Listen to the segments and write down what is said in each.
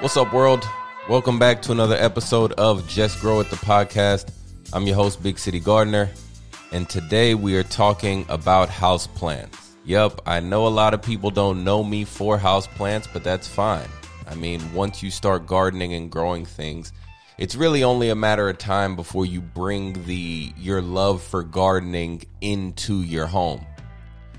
What's up, world? Welcome back to another episode of Just Grow It, the podcast. I'm your host, Big City Gardener, and today we are talking about house plants. Yep, I know a lot of people don't know me for house plants, but that's fine. I mean, once you start gardening and growing things, it's really only a matter of time before you bring the your love for gardening into your home.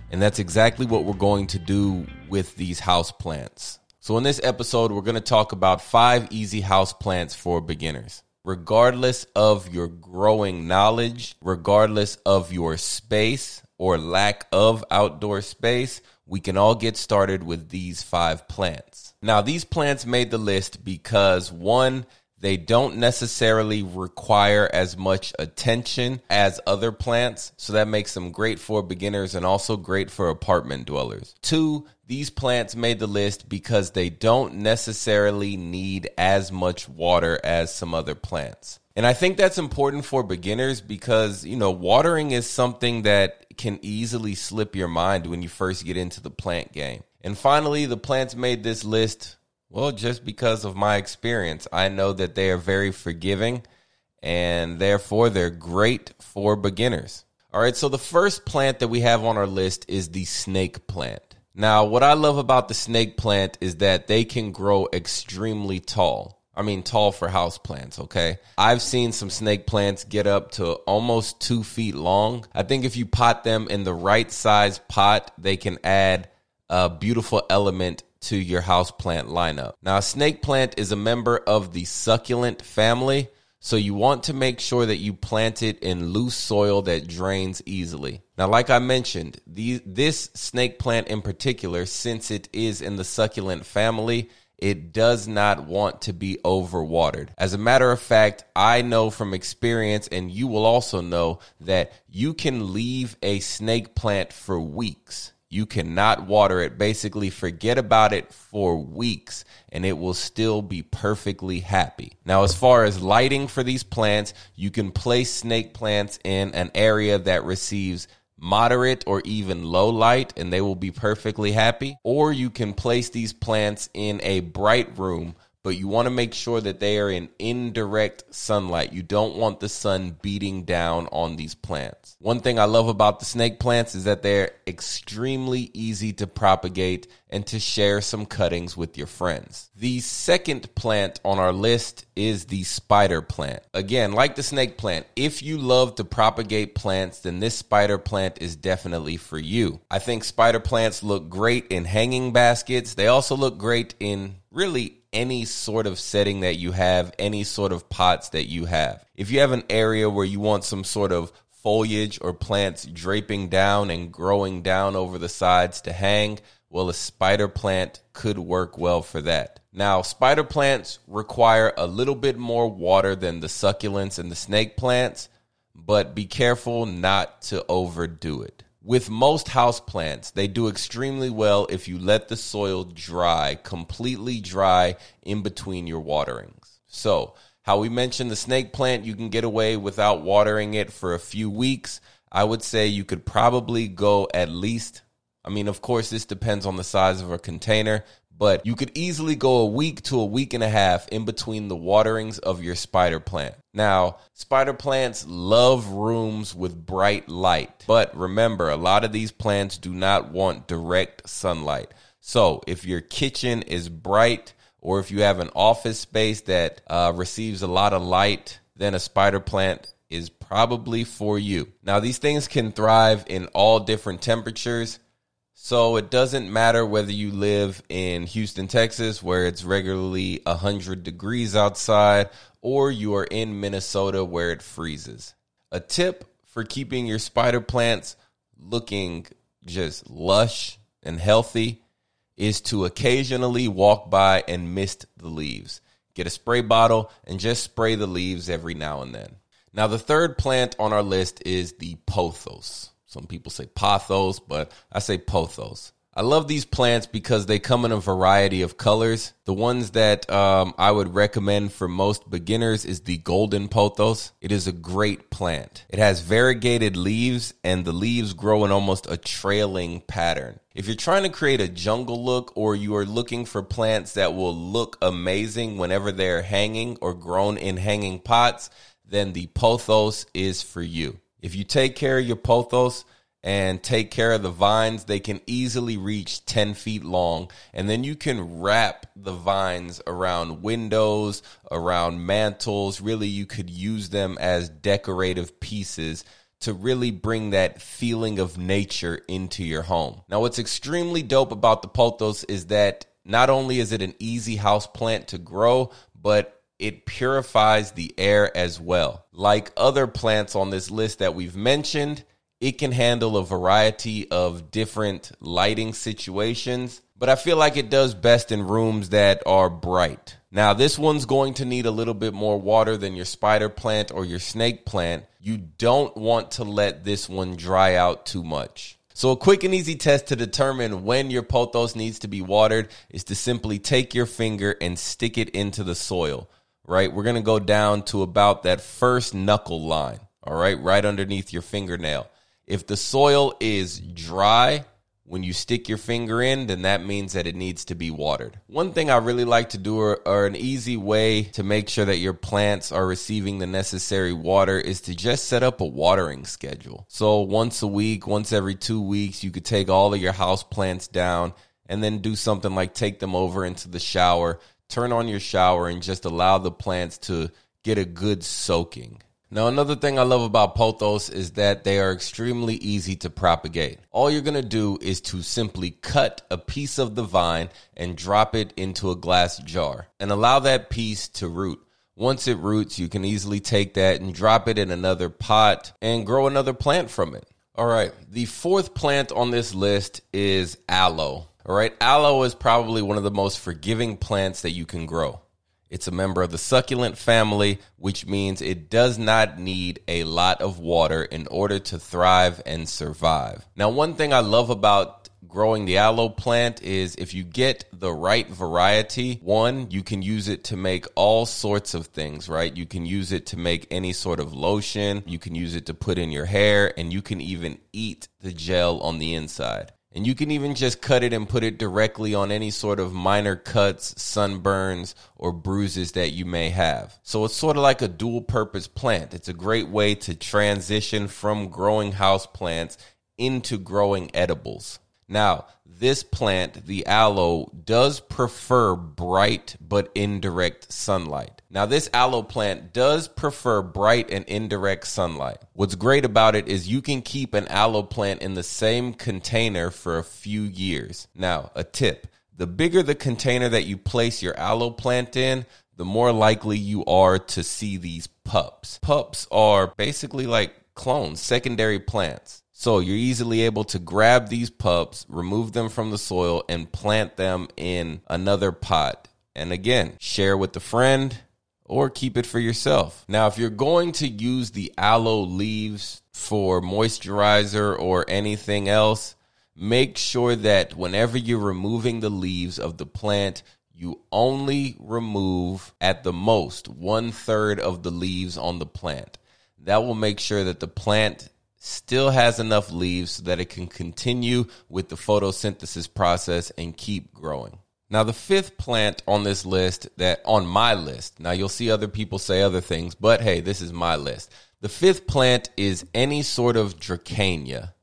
And that's exactly what we're going to do with these house plants. So in this episode, we're going to talk about 5 easy house plants for beginners. Regardless of your growing knowledge, regardless of your space or lack of outdoor space, we can all get started with these 5 plants. Now, these plants made the list because one, they don't necessarily require as much attention as other plants, so that makes them great for beginners and also great for apartment dwellers. Two, these plants made the list because they don't necessarily need as much water as some other plants. And I think that's important for beginners because, you know, watering is something that can easily slip your mind when you first get into the plant game. And finally, the plants made this list well, just because of my experience, I know that they are very forgiving and therefore they're great for beginners. All right, so the first plant that we have on our list is the snake plant. Now, what I love about the snake plant is that they can grow extremely tall. I mean, tall for house plants, okay? I've seen some snake plants get up to almost two feet long. I think if you pot them in the right size pot, they can add a beautiful element to your house plant lineup. Now, a snake plant is a member of the succulent family, so you want to make sure that you plant it in loose soil that drains easily. Now, like I mentioned, the, this snake plant in particular, since it is in the succulent family, it does not want to be overwatered. As a matter of fact, I know from experience, and you will also know, that you can leave a snake plant for weeks you cannot water it. Basically, forget about it for weeks and it will still be perfectly happy. Now, as far as lighting for these plants, you can place snake plants in an area that receives moderate or even low light and they will be perfectly happy. Or you can place these plants in a bright room but you want to make sure that they are in indirect sunlight. You don't want the sun beating down on these plants. One thing I love about the snake plants is that they're extremely easy to propagate and to share some cuttings with your friends. The second plant on our list is the spider plant. Again, like the snake plant, if you love to propagate plants, then this spider plant is definitely for you. I think spider plants look great in hanging baskets. They also look great in really any sort of setting that you have, any sort of pots that you have. If you have an area where you want some sort of foliage or plants draping down and growing down over the sides to hang, well, a spider plant could work well for that. Now, spider plants require a little bit more water than the succulents and the snake plants, but be careful not to overdo it. With most houseplants, they do extremely well if you let the soil dry, completely dry in between your waterings. So, how we mentioned the snake plant, you can get away without watering it for a few weeks. I would say you could probably go at least I mean, of course, this depends on the size of a container, but you could easily go a week to a week and a half in between the waterings of your spider plant. Now, spider plants love rooms with bright light, but remember, a lot of these plants do not want direct sunlight. So, if your kitchen is bright, or if you have an office space that uh, receives a lot of light, then a spider plant is probably for you. Now, these things can thrive in all different temperatures. So it doesn't matter whether you live in Houston, Texas, where it's regularly 100 degrees outside, or you are in Minnesota where it freezes. A tip for keeping your spider plants looking just lush and healthy is to occasionally walk by and mist the leaves. Get a spray bottle and just spray the leaves every now and then. Now, the third plant on our list is the pothos. Some people say pothos, but I say pothos. I love these plants because they come in a variety of colors. The ones that um, I would recommend for most beginners is the golden pothos. It is a great plant. It has variegated leaves, and the leaves grow in almost a trailing pattern. If you're trying to create a jungle look or you are looking for plants that will look amazing whenever they're hanging or grown in hanging pots, then the pothos is for you. If you take care of your pothos, and take care of the vines, they can easily reach 10 feet long. And then you can wrap the vines around windows, around mantles. Really, you could use them as decorative pieces to really bring that feeling of nature into your home. Now, what's extremely dope about the pothos is that not only is it an easy house plant to grow, but it purifies the air as well. Like other plants on this list that we've mentioned, it can handle a variety of different lighting situations, but I feel like it does best in rooms that are bright. Now, this one's going to need a little bit more water than your spider plant or your snake plant. You don't want to let this one dry out too much. So, a quick and easy test to determine when your pothos needs to be watered is to simply take your finger and stick it into the soil, right? We're going to go down to about that first knuckle line, all right, right underneath your fingernail. If the soil is dry when you stick your finger in, then that means that it needs to be watered. One thing I really like to do, or, or, an easy way to make sure that your plants are receiving the necessary water, is to just set up a watering schedule. So once a week, once every two weeks, you could take all of your house plants down and then do something like take them over into the shower, turn on your shower, and just allow the plants to get a good soaking. Now, another thing I love about pothos is that they are extremely easy to propagate. All you're to do is to simply cut a piece of the vine and drop it into a glass jar and allow that piece to root. Once it roots, you can easily take that and drop it in another pot and grow another plant from it. All right, the fourth plant on this list is aloe. All right, aloe is probably one of the most forgiving plants that you can grow. It's a member of the succulent family, which means it does not need a lot of water in order to thrive and survive. Now, one thing I love about growing the aloe plant is if you get the right variety, one, you can use it to make all sorts of things, right? You can use it to make any sort of lotion, you can use it to put in your hair, and you can even eat the gel on the inside. And you can even just cut it and put it directly on any sort of minor cuts, sunburns, or bruises that you may have. So it's sort of like a dual purpose plant. It's a great way to transition from growing house plants into growing edibles. Now, this plant, the aloe, does prefer bright but indirect sunlight. Now, this aloe plant does prefer bright and indirect sunlight. What's great about it is you can keep an aloe plant in the same container for a few years. Now, a tip the bigger the container that you place your aloe plant in, the more likely you are to see these pups. Pups are basically like clones, secondary plants. So you're easily able to grab these pups, remove them from the soil, and plant them in another pot. And again, share with a friend or keep it for yourself. Now, if you're going to use the aloe leaves for moisturizer or anything else, make sure that whenever you're removing the leaves of the plant, you only remove at the most one third of the leaves on the plant. That will make sure that the plant still has enough leaves so that it can continue with the photosynthesis process and keep growing. Now, the fifth plant on this list that on my list, now you'll see other people say other things, but hey, this is my list. The fifth plant is any sort of Dracaena.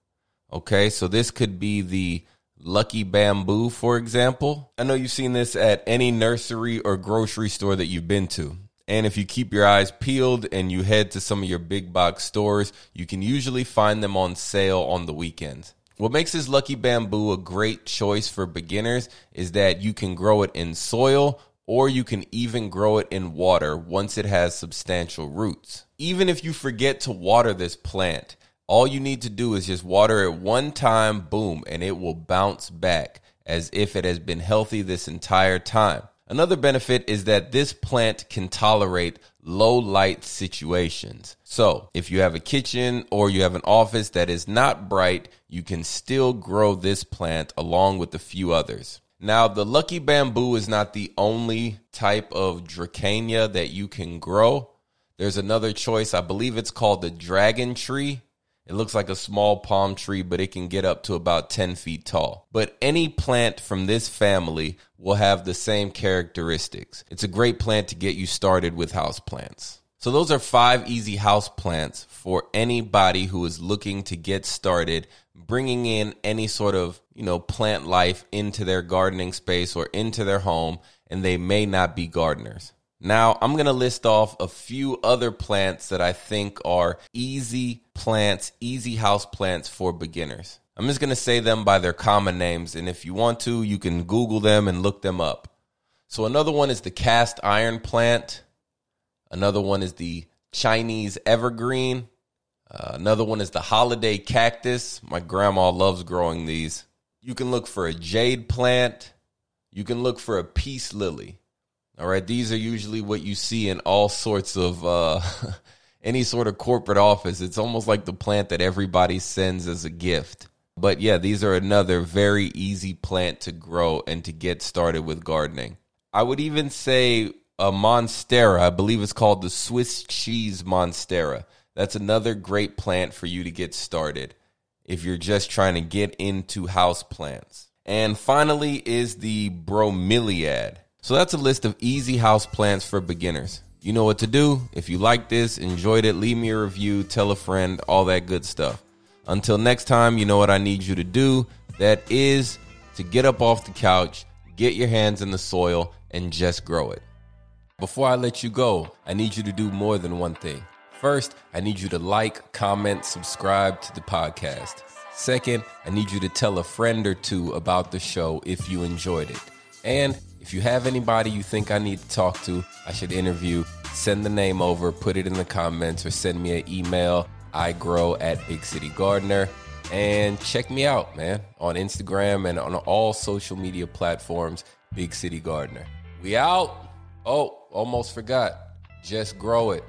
Okay, so this could be the lucky bamboo, for example. I know you've seen this at any nursery or grocery store that you've been to. And if you keep your eyes peeled and you head to some of your big box stores, you can usually find them on sale on the weekends. What makes this lucky bamboo a great choice for beginners is that you can grow it in soil or you can even grow it in water once it has substantial roots. Even if you forget to water this plant, all you need to do is just water it one time, boom, and it will bounce back as if it has been healthy this entire time. Another benefit is that this plant can tolerate low light situations. So, if you have a kitchen or you have an office that is not bright, you can still grow this plant along with a few others. Now, the lucky bamboo is not the only type of Dracaena that you can grow. There's another choice. I believe it's called the dragon tree. It looks like a small palm tree, but it can get up to about 10 feet tall. But any plant from this family will have the same characteristics. It's a great plant to get you started with house plants. So those are five easy house plants for anybody who is looking to get started bringing in any sort of, you know, plant life into their gardening space or into their home and they may not be gardeners. Now, I'm going to list off a few other plants that I think are easy plants, easy house plants for beginners. I'm just going to say them by their common names. And if you want to, you can Google them and look them up. So, another one is the cast iron plant. Another one is the Chinese evergreen. Uh, another one is the holiday cactus. My grandma loves growing these. You can look for a jade plant. You can look for a peace lily. All right, these are usually what you see in all sorts of uh, any sort of corporate office. It's almost like the plant that everybody sends as a gift. But yeah, these are another very easy plant to grow and to get started with gardening. I would even say a monstera. I believe it's called the Swiss cheese monstera. That's another great plant for you to get started if you're just trying to get into house plants. And finally is the bromeliad. So that's a list of easy house plants for beginners. You know what to do. If you like this, enjoyed it, leave me a review, tell a friend, all that good stuff. Until next time, you know what I need you to do. That is to get up off the couch, get your hands in the soil, and just grow it. Before I let you go, I need you to do more than one thing. First, I need you to like, comment, subscribe to the podcast. Second, I need you to tell a friend or two about the show if you enjoyed it. And if you have anybody you think I need to talk to, I should interview, send the name over, put it in the comments, or send me an email. I grow at Big City Gardener. And check me out, man, on Instagram and on all social media platforms, Big City Gardener. We out. Oh, almost forgot. Just grow it.